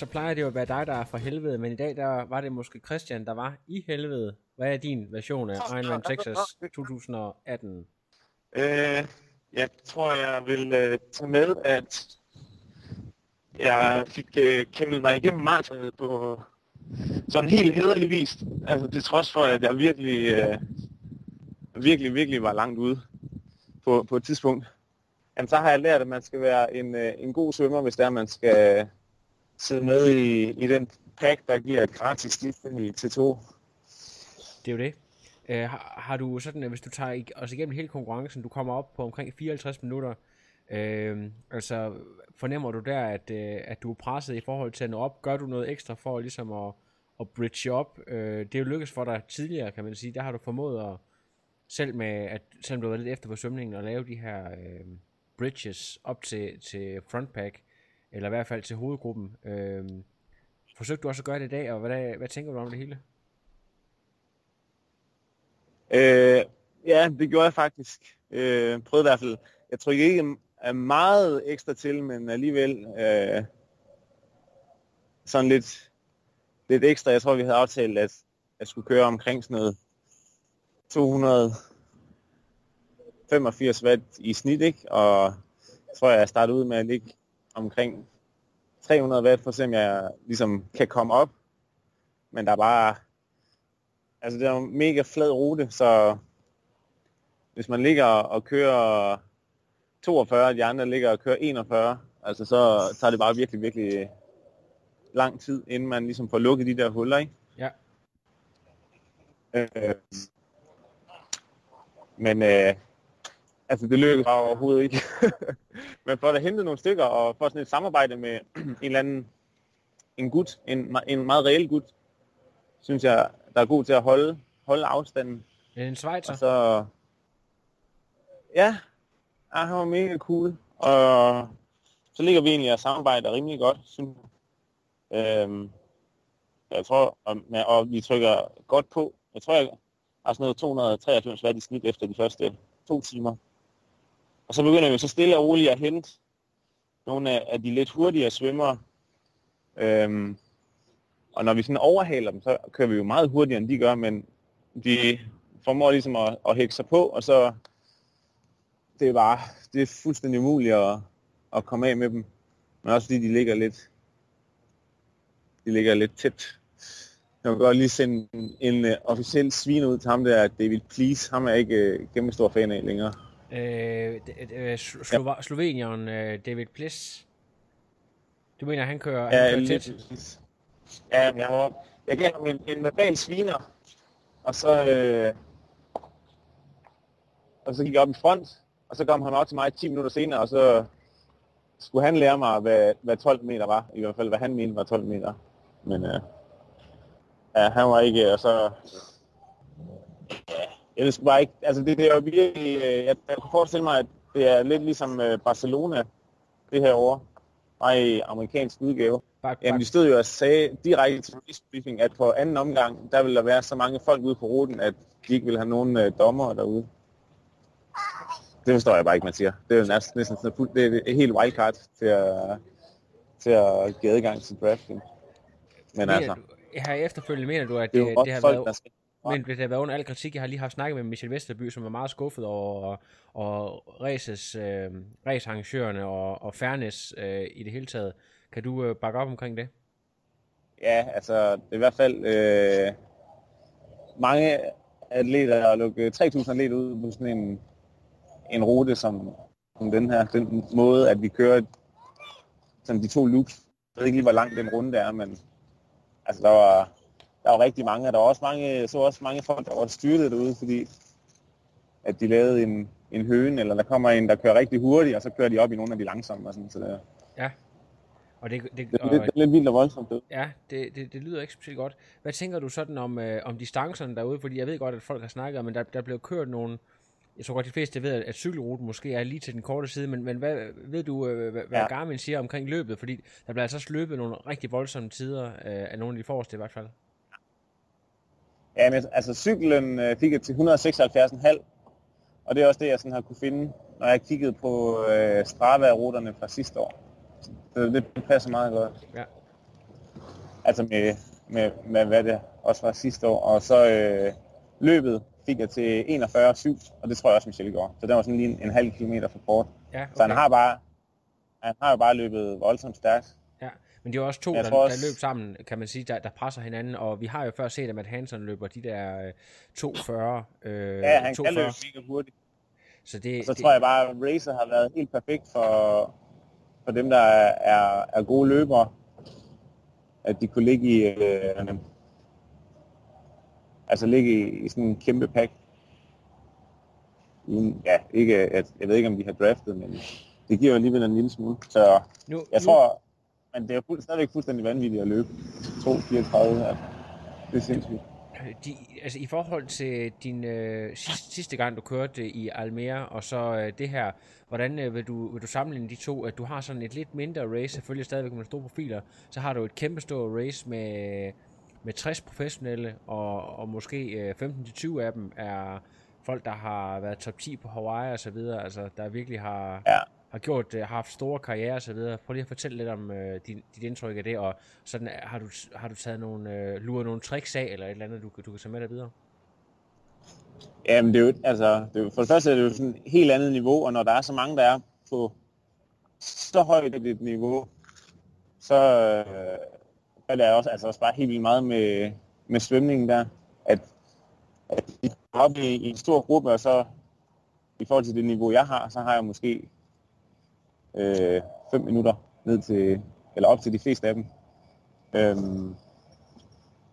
så plejer det jo at være dig, der er fra helvede, men i dag der var det måske Christian, der var i helvede. Hvad er din version af Ironman Texas 2018? Øh, jeg tror, jeg vil øh, tage med, at jeg fik øh, kæmpet mig igennem maratonet på sådan helt hederlig vis. Altså til trods for, at jeg virkelig, øh, virkelig, virkelig var langt ude på, på et tidspunkt. Jamen, så har jeg lært, at man skal være en, øh, en god svømmer, hvis der man skal sidde med i, i den pack, der giver et gratis skifte i T2. Det er jo det. Øh, har, har du sådan, at hvis du tager os igennem hele konkurrencen, du kommer op på omkring 54 minutter, øh, altså fornemmer du der, at, øh, at du er presset i forhold til at nå op? Gør du noget ekstra for ligesom at, at bridge op? Øh, det er jo lykkedes for dig tidligere, kan man sige. Der har du formået at, selv med, at selvom du har været lidt efter på svømningen, at lave de her øh, bridges op til, til frontpack, eller i hvert fald til hovedgruppen. Øh, forsøgte du også at gøre det i dag, og hvad, hvad tænker du om det hele? Øh, ja, det gjorde jeg faktisk. Øh, prøvede i hvert fald. Jeg trykkede ikke er meget ekstra til, men alligevel øh, sådan lidt, lidt ekstra. Jeg tror, vi havde aftalt, at jeg skulle køre omkring sådan noget 285 watt i snit, ikke? Og jeg tror, jeg startede ud med at ligge omkring 300 watt, for at se, om jeg ligesom kan komme op. Men der er bare Altså, det er en mega flad rute, så hvis man ligger og kører 42, de andre ligger og kører 41, altså så tager det bare virkelig, virkelig lang tid, inden man ligesom får lukket de der huller, ikke? Ja. Øh, men øh, altså, det lykkedes bare overhovedet ikke. men for at hente nogle stykker, og for sådan et samarbejde med en eller anden en gut, en, en meget reel gut, synes jeg, der er god til at holde, holde afstanden. En? Og så... Ja, han var mega cool. Og så ligger vi egentlig og samarbejder rimelig godt, synes jeg. Øhm, jeg tror, og, og vi trykker godt på. Jeg tror, jeg har sådan noget 293 watt i snit efter de første to timer. Og så begynder vi så stille og roligt at hente nogle af, af de lidt hurtigere svømmere. Øhm, og når vi sådan overhaler dem, så kører vi jo meget hurtigere, end de gør, men de formår ligesom at, at hække sig på, og så det er bare, det er fuldstændig umuligt at, at komme af med dem. Men også fordi de ligger lidt, de ligger lidt tæt. Jeg vil godt lige sende en, en uh, officiel svin ud til ham der, David Please. Ham er jeg ikke uh, kæmpe stor fan af længere. Øh, øh, Slova- ja. Slovenieren øh, David Pliss. Du mener, han kører, han Ja, kører lige tæt? Ja, jeg, var, jeg gav ham en, en verbal sviner, og så, øh, og så gik jeg op i front, og så kom han op til mig 10 minutter senere, og så skulle han lære mig, hvad, hvad 12 meter var, i hvert fald hvad han mente var 12 meter. Men øh, ja, han var ikke, og så, jeg ved bare ikke, altså det, det er jo virkelig, øh, jeg, jeg kunne forestille mig, at det er lidt ligesom øh, Barcelona, det her år, bare i amerikansk udgave. Bak, bak. Jamen, de stod jo og sagde direkte til briefing, at på anden omgang, der ville der være så mange folk ude på ruten, at de ikke ville have nogen øh, dommer derude. Det forstår jeg bare ikke, man siger. Det er jo næsten, næsten sådan fuldt, det er helt wildcard til at, til at give adgang til drafting. Men Mener altså, du, her efterfølgende mener du, at det det, det, har folk, været... der skal... Men det har været under al kritik. Jeg har lige haft snakket med Michel Vesterby, som er meget skuffet over og, og races, øh, racearrangørerne og, og fairness øh, i det hele taget. Kan du øh, bakke op omkring det? Ja, altså, det er i hvert fald øh, mange atleter, at lukke 3.000 atleter ud på sådan en, en rute som, som den her, den måde, at vi kører sådan de to loops. Jeg ved ikke lige, hvor lang den runde er, men altså der var, der var rigtig mange, og der var også mange, så også mange folk, der var styrtet derude, fordi at de lavede en, en høne, eller der kommer en, der kører rigtig hurtigt, og så kører de op i nogle af de langsomme, og sådan, så det, Ja. Og det, det, det, det, og, det er lidt vildt og voldsomt. Det. ja, det, det, det lyder ikke specielt godt. Hvad tænker du sådan om, øh, om distancerne derude? Fordi jeg ved godt, at folk har snakket om, men der, der blev kørt nogle... Jeg tror godt, de fleste ved, at cykelruten måske er lige til den korte side, men, men hvad, ved du, øh, hvad, hvad Ja. Garmin siger omkring løbet? Fordi der bliver altså også løbet nogle rigtig voldsomme tider øh, af nogle af de forreste i hvert fald. Ja, men altså cyklen øh, fik jeg til 176,5, og det er også det, jeg sådan har kunne finde, når jeg kiggede på øh, Strava-ruterne fra sidste år. Så det, passer meget godt. Ja. Altså med, med, med hvad det også var sidste år. Og så øh, løbet fik jeg til 41,7, og det tror jeg også, Michelle gjorde. Så den var sådan lige en, en halv kilometer for kort. Ja, Så han har bare han har jo bare løbet voldsomt stærkt. Men det er også to, der, tror der også- løb sammen, kan man sige, der, der presser hinanden, og vi har jo før set, at Hansen løber de der øh, 240. Øh, Ja, han kan 240. løbe mega hurtigt. Så det, Og så det, tror jeg bare, at racer har været helt perfekt for, for dem, der er, er, gode løbere. At de kunne ligge i, øh, altså ligge i, i sådan en kæmpe pack. Uden- Ja, ikke, jeg, jeg ved ikke, om de har draftet, men det giver jo alligevel en lille smule. Så nu, jeg nu, tror, men det er fuld, stadigvæk fuldstændig vanvittigt at løbe. 2.34, altså. det er sindssygt. de, altså i forhold til din øh, sidste, sidste gang, du kørte i Almere, og så øh, det her, hvordan øh, vil, du, vil du sammenligne de to? At du har sådan et lidt mindre race, selvfølgelig stadigvæk med store profiler, så har du et kæmpe stort race med, med 60 professionelle, og, og måske øh, 15-20 af dem er folk, der har været top 10 på Hawaii og så videre, altså der virkelig har, Ja har gjort, øh, har haft store karriere og så videre. Prøv lige at fortælle lidt om øh, din, dit indtryk af det, og sådan, øh, har du, har du taget nogle, øh, luret nogle tricks af, eller et eller andet, du, du kan tage med dig videre? Jamen, det er jo, altså, det er jo, for det første er det jo sådan et helt andet niveau, og når der er så mange, der er på så højt et niveau, så øh, er det også, altså også bare helt vildt meget med, med svømningen der, at, at de kommer op i, i en stor gruppe, og så i forhold til det niveau, jeg har, så har jeg måske øh, fem minutter ned til, eller op til de fleste af dem. Øhm,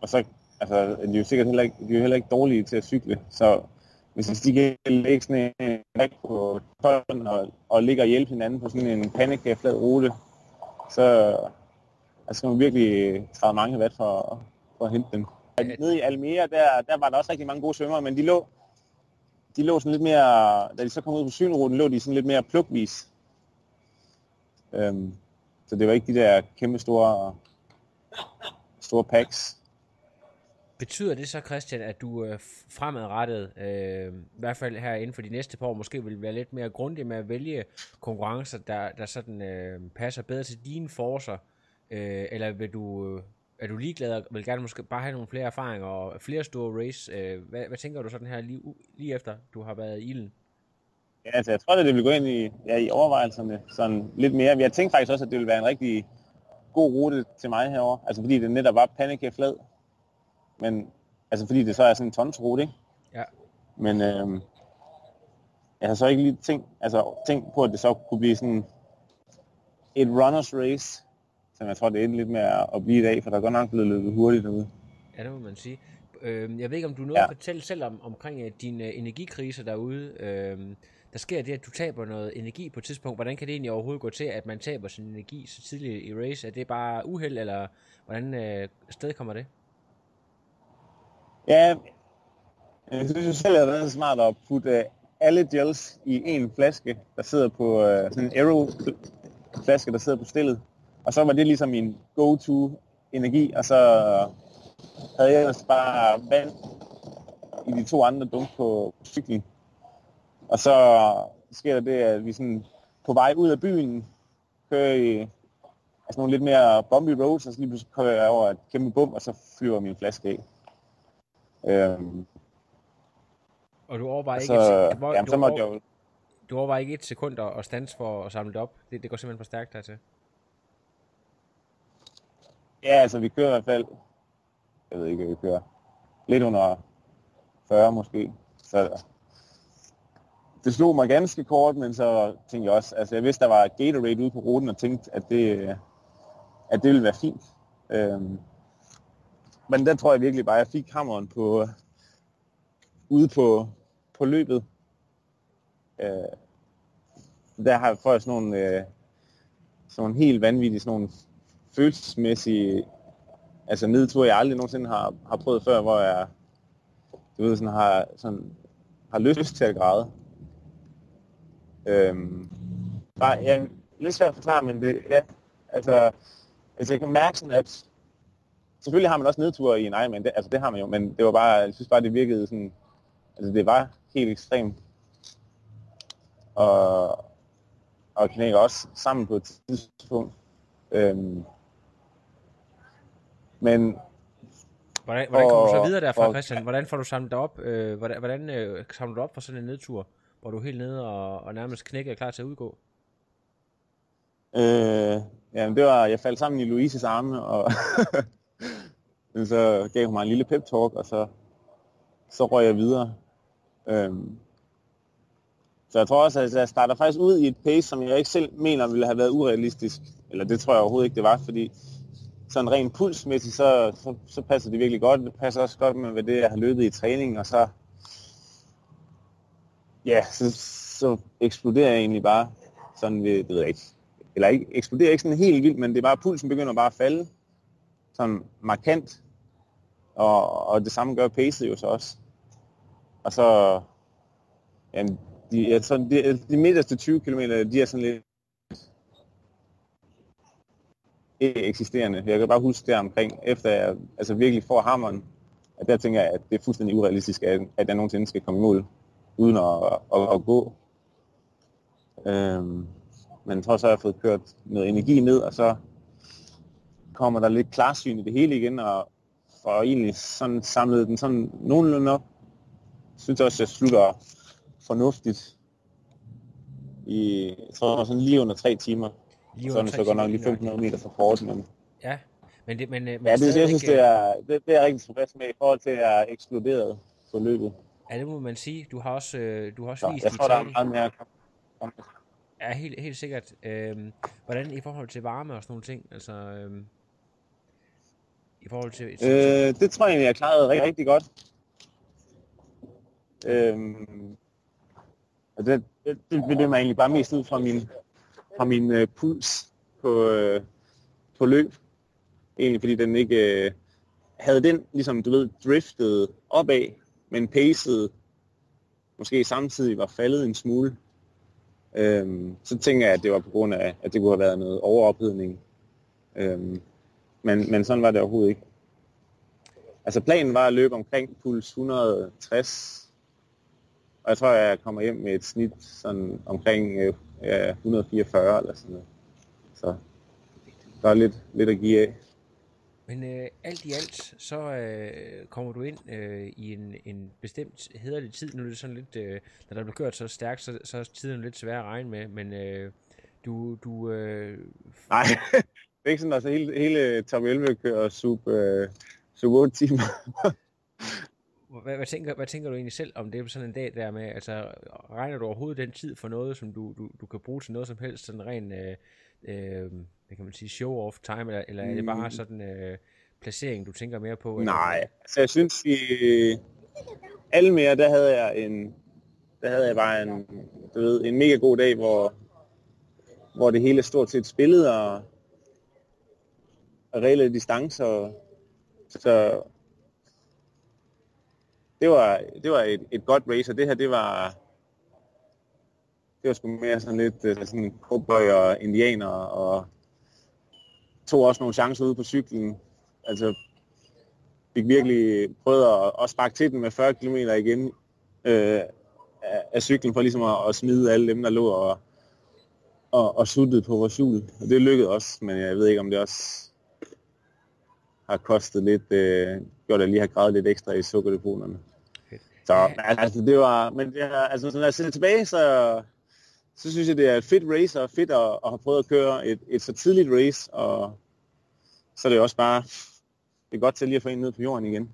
og så altså, de er jo sikkert heller ikke, de er jo heller ikke dårlige til at cykle, så hvis de kan lægge sådan en ræk på 12 og, og ligge og hjælpe hinanden på sådan en pandekage-flad rute, så altså, skal man virkelig træde mange watt for, for at hente dem. Nede i Almere, der, der var der også rigtig mange gode svømmere, men de lå, de lå sådan lidt mere, da de så kom ud på synruten, lå de sådan lidt mere plukvis. Øhm, så det var ikke de der kæmpe store, store packs. Betyder det så, Christian, at du øh, fremadrettet, øh, i hvert fald her inden for de næste par år, måske vil være lidt mere grundig med at vælge konkurrencer, der, der sådan øh, passer bedre til dine forser, øh, eller vil du, øh, er du ligeglad og vil gerne måske bare have nogle flere erfaringer og flere store race? Øh, hvad, hvad tænker du sådan her lige, lige efter, du har været i ilden? Ja, altså, jeg tror, at det vil gå ind i, ja, i overvejelserne sådan lidt mere. Jeg tænkte faktisk også, at det ville være en rigtig god rute til mig herover. Altså fordi det netop var Panicare flad. Men altså fordi det så er sådan en tonsrute, ikke? Ja. Men øhm, jeg har så ikke lige tænkt, altså, tænkt på, at det så kunne blive sådan et runners race, som jeg tror, det endte lidt med at at blive i dag, for der er godt nok blevet løbet hurtigt derude. Ja, det må man sige. Øh, jeg ved ikke, om du nåede Ja. at fortælle selv om, omkring uh, dine uh, energikriser derude. Øh, der sker det, at du taber noget energi på et tidspunkt. Hvordan kan det egentlig overhovedet gå til, at man taber sin energi så tidligt i race? Er det bare uheld, eller hvordan øh, sted kommer det? Ja, jeg synes jo selv, at det har været smart at putte øh, alle gels i en flaske, der sidder på øh, sådan en Aero-flaske, der sidder på stillet. Og så var det ligesom min go-to energi, og så havde jeg ellers bare vand i de to andre dunk på cyklen. Og så sker der det, at vi sådan på vej ud af byen kører i altså nogle lidt mere bumpy roads, og så lige pludselig kører jeg over et kæmpe bum, og så flyver min flaske af. Øhm, Og du overvejer ikke, så, et, hvor, jamen, du, så måtte jeg over, jo... du overvejer ikke et sekund at at stands for at samle det op. Det, det går simpelthen for stærkt dertil. Ja, altså vi kører i hvert fald... Jeg ved ikke, hvad vi kører. Lidt under 40 måske. Så det slog mig ganske kort, men så tænkte jeg også... Altså jeg vidste, der var Gatorade ude på ruten, og tænkte, at det, at det ville være fint. Øhm, men der tror jeg virkelig bare, at jeg fik hammeren på, ude på, på løbet. Øh, der har jeg fået sådan nogle, øh, sådan nogle helt vanvittige, sådan nogle følelsesmæssige altså nedture, jeg aldrig nogensinde har, har prøvet før, hvor jeg du ved, sådan, har, sådan, har lyst til at græde. Øhm, bare, er lidt svært at forklare, men det, ja, altså, altså jeg kan mærke sådan, at selvfølgelig har man også nedture i en Ironman, det, altså det har man jo, men det var bare, jeg synes bare, det virkede sådan, altså det var helt ekstremt. Og, og knækker også sammen på et tidspunkt. Øhm, men Hvordan, hvordan kommer du så videre derfra, Christian? Hvordan får du samlet dig op? Øh, hvordan hvordan øh, samler du op for sådan en nedtur, hvor du er helt nede og, og nærmest knækker og klar til at udgå? Øh, jamen det var, jeg faldt sammen i Louises arme, og så gav hun mig en lille pep talk, og så, så røg jeg videre. Øhm, så jeg tror også, at jeg starter faktisk ud i et pace, som jeg ikke selv mener ville have været urealistisk. Eller det tror jeg overhovedet ikke, det var, fordi sådan rent pulsmæssigt, så, så, så passer det virkelig godt. Det passer også godt med, hvad det jeg har løbet i træning, og så, ja, så, så eksploderer jeg egentlig bare sådan ved, det ved jeg ikke, eller ikke, eksploderer ikke sådan helt vildt, men det er bare, pulsen begynder bare at falde, sådan markant, og, og det samme gør pacet jo så også. Og så, jamen, de, jeg tror, de, de midterste 20 km, de er sådan lidt eksisterende. Jeg kan bare huske der omkring, efter jeg altså virkelig får hammeren, at der tænker jeg, at det er fuldstændig urealistisk, at, at jeg nogensinde skal komme i mål, uden at, at, at gå. Øhm, men trods har jeg har fået kørt noget energi ned, og så kommer der lidt klarsyn i det hele igen, og får egentlig sådan samlet den sådan nogenlunde op. Jeg synes også, jeg slutter fornuftigt i, jeg tror, sådan lige under tre timer. Lige sådan så godt nok lige 500 meter for kort, men... Ja, men det, men, men ja, det, jeg synes, det er, det, det er rigtig tilfreds med i forhold til, at jeg er eksploderet på løbet. Ja, det må man sige. Du har også, øh, du har også så, vist jeg tror, der er meget mere om Ja, helt, helt sikkert. Øhm, hvordan i forhold til varme og sådan nogle ting? Altså, øhm, i forhold til... Øh, det tror jeg, jeg klarede rigtig, rigtig godt. Øhm, og det, det, det det mig egentlig bare mest ud fra min, har min øh, puls på, øh, på løb. Egentlig fordi den ikke... Øh, havde den, ligesom du ved, driftet opad, men pacet måske samtidig var faldet en smule, øhm, så tænker jeg, at det var på grund af, at det kunne have været noget overophedning. Øhm, men, men sådan var det overhovedet ikke. Altså planen var at løbe omkring puls 160, og jeg tror, jeg kommer hjem med et snit sådan omkring øh, ja, 144 eller sådan noget. Så der er lidt, lidt at give af. Men øh, alt i alt, så øh, kommer du ind øh, i en, en bestemt hederlig tid. Nu er det sådan lidt, øh, når der bliver kørt så stærkt, så, så er tiden lidt svær at regne med, men øh, du... du øh... Nej, det er ikke sådan, altså, hele, hele top 11 kører sub, øh, sub 8 timer. Hvad, hvad, tænker, hvad tænker du egentlig selv om det er sådan en dag der med, altså regner du overhovedet den tid for noget, som du, du, du kan bruge til noget som helst, sådan ren, øh, øh, hvad kan man sige, show-off time, eller, eller er det bare mm. sådan øh, placering, du tænker mere på? Eller? Nej, altså jeg synes, i alle mere, der havde jeg en, der havde jeg bare en, du ved, en mega god dag, hvor, hvor det hele stort set spillede, og, og reelle distancer, så det var, det var et, et godt race, og det her, det var, det var sgu mere sådan lidt øh, sådan cowboy og indianer, og tog også nogle chancer ude på cyklen. Altså, fik virkelig prøvet at, at sparke til den med 40 km igen øh, af, af cyklen, for ligesom at, at smide alle dem, der lå og, og, og suttede på vores hjul. Og det lykkedes også, men jeg ved ikke, om det også har kostet lidt, øh, gjort at lige har gravet lidt ekstra i sukkerdeponerne. Så altså, det var, men det er, altså, når jeg ser tilbage, så, så synes jeg, det er et fedt race, og fedt at, at have prøvet at køre et, et så tidligt race, og så er det også bare, det er godt til lige at få en ned på jorden igen.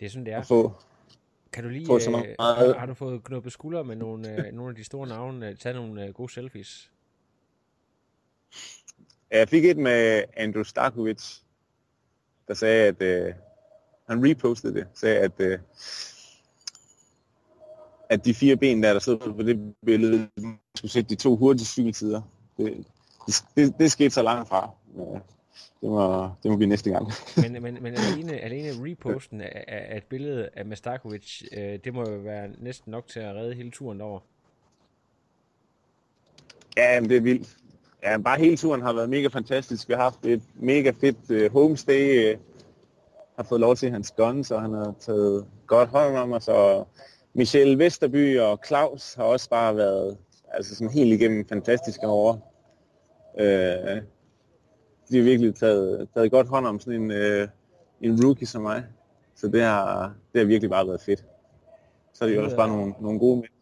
Det er sådan, det er. få, kan du lige, få så meget, øh, har, har du fået knuppet skuldre med nogle, øh, nogle af de store navne, taget nogle øh, gode selfies? Jeg fik et med Andrew Starkovic, der sagde, at, øh, han repostede det, sagde, at, øh, at de fire ben der, der sidder på det billede, skulle sætte de to hurtige cykelsider. Det, det, det, det skete så langt fra. Ja, det, må, det må blive næste gang. men, men, men alene, alene reposten af, af et billede af Mastakovic, øh, det må jo være næsten nok til at redde hele turen over. Ja, men det er vildt. Ja, bare hele turen har været mega fantastisk. Vi har haft et mega fedt uh, homestay. Uh, har fået lov til hans guns, og han har taget godt hånd om os. Og Michel Vesterby og Claus har også bare været altså sådan helt igennem fantastiske år. Uh, de har virkelig taget, taget godt hånd om sådan en, uh, en rookie som mig. Så det har, det har virkelig bare været fedt. Så er det jo også bare nogle, nogle gode mennesker.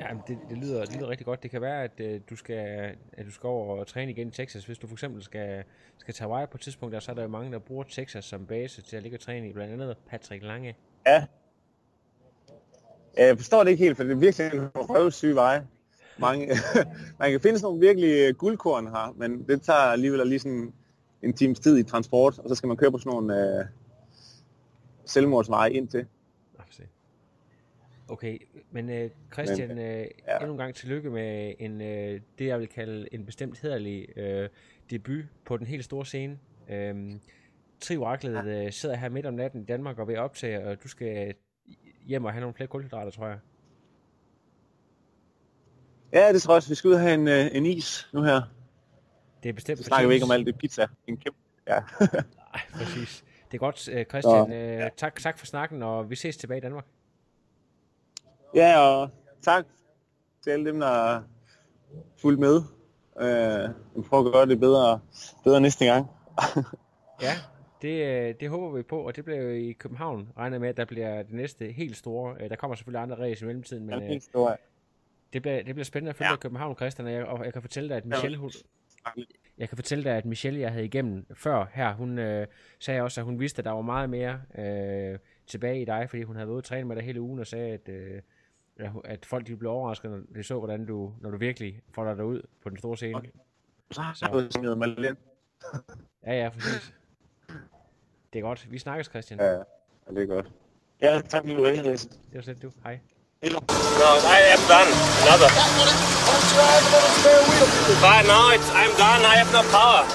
Ja, det, det, lyder, det lyder rigtig godt. Det kan være, at, øh, du skal, at du skal over og træne igen i Texas. Hvis du for eksempel skal, skal tage vej på et tidspunkt, der, så er der jo mange, der bruger Texas som base til at ligge og træne i. Blandt andet Patrick Lange. Ja. Jeg forstår det ikke helt, for det er virkelig en røvsyg vej. Mange, man kan finde sådan nogle virkelig øh, guldkorn her, men det tager alligevel lige sådan en times tid i transport, og så skal man køre på sådan nogle øh, selvmordsveje ind til. Okay, men uh, Christian, uh, ja. endnu en gang tillykke med en, uh, det, jeg vil kalde en bestemt hederlig uh, debut på den helt store scene. Uh, Trioraklet ja. uh, sidder her midt om natten i Danmark og vil optage, og du skal hjem og have nogle flere kulhydrater, tror jeg. Ja, det tror jeg også. Vi skal ud og have en, uh, en is nu her. Det er bestemt. Så snakker vi ikke om alt det pizza. En kæmpe. Ja. Nej, præcis. Det er godt, Christian. Uh, ja. tak, tak for snakken, og vi ses tilbage i Danmark. Ja, og tak til alle dem, der er fulgt med. Uh, vi prøver at gøre det bedre, bedre næste gang. ja, det, det håber vi på, og det bliver jo i København, regner med, at der bliver det næste helt store. Der kommer selvfølgelig andre race i mellemtiden, men ja, store. det, bliver, det bliver spændende at følge ja. København, Christian, og jeg, og jeg kan fortælle dig, at Michelle, hun, jeg kan fortælle dig, at Michelle, jeg havde igennem før her, hun øh, sagde også, at hun vidste, at der var meget mere øh, tilbage i dig, fordi hun havde været ude og træne med dig hele ugen, og sagde, at øh, at folk de blev overrasket, når de så, hvordan du, når du virkelig får dig derud på den store scene. Okay. Så har du smidt mig lidt. ja, ja, præcis. Det er godt. Vi snakkes, Christian. Ja, ja det er godt. Ja, tak for det. Det var slet du. Hej. No, I am done. Another. But now it's, I'm done. I have no power.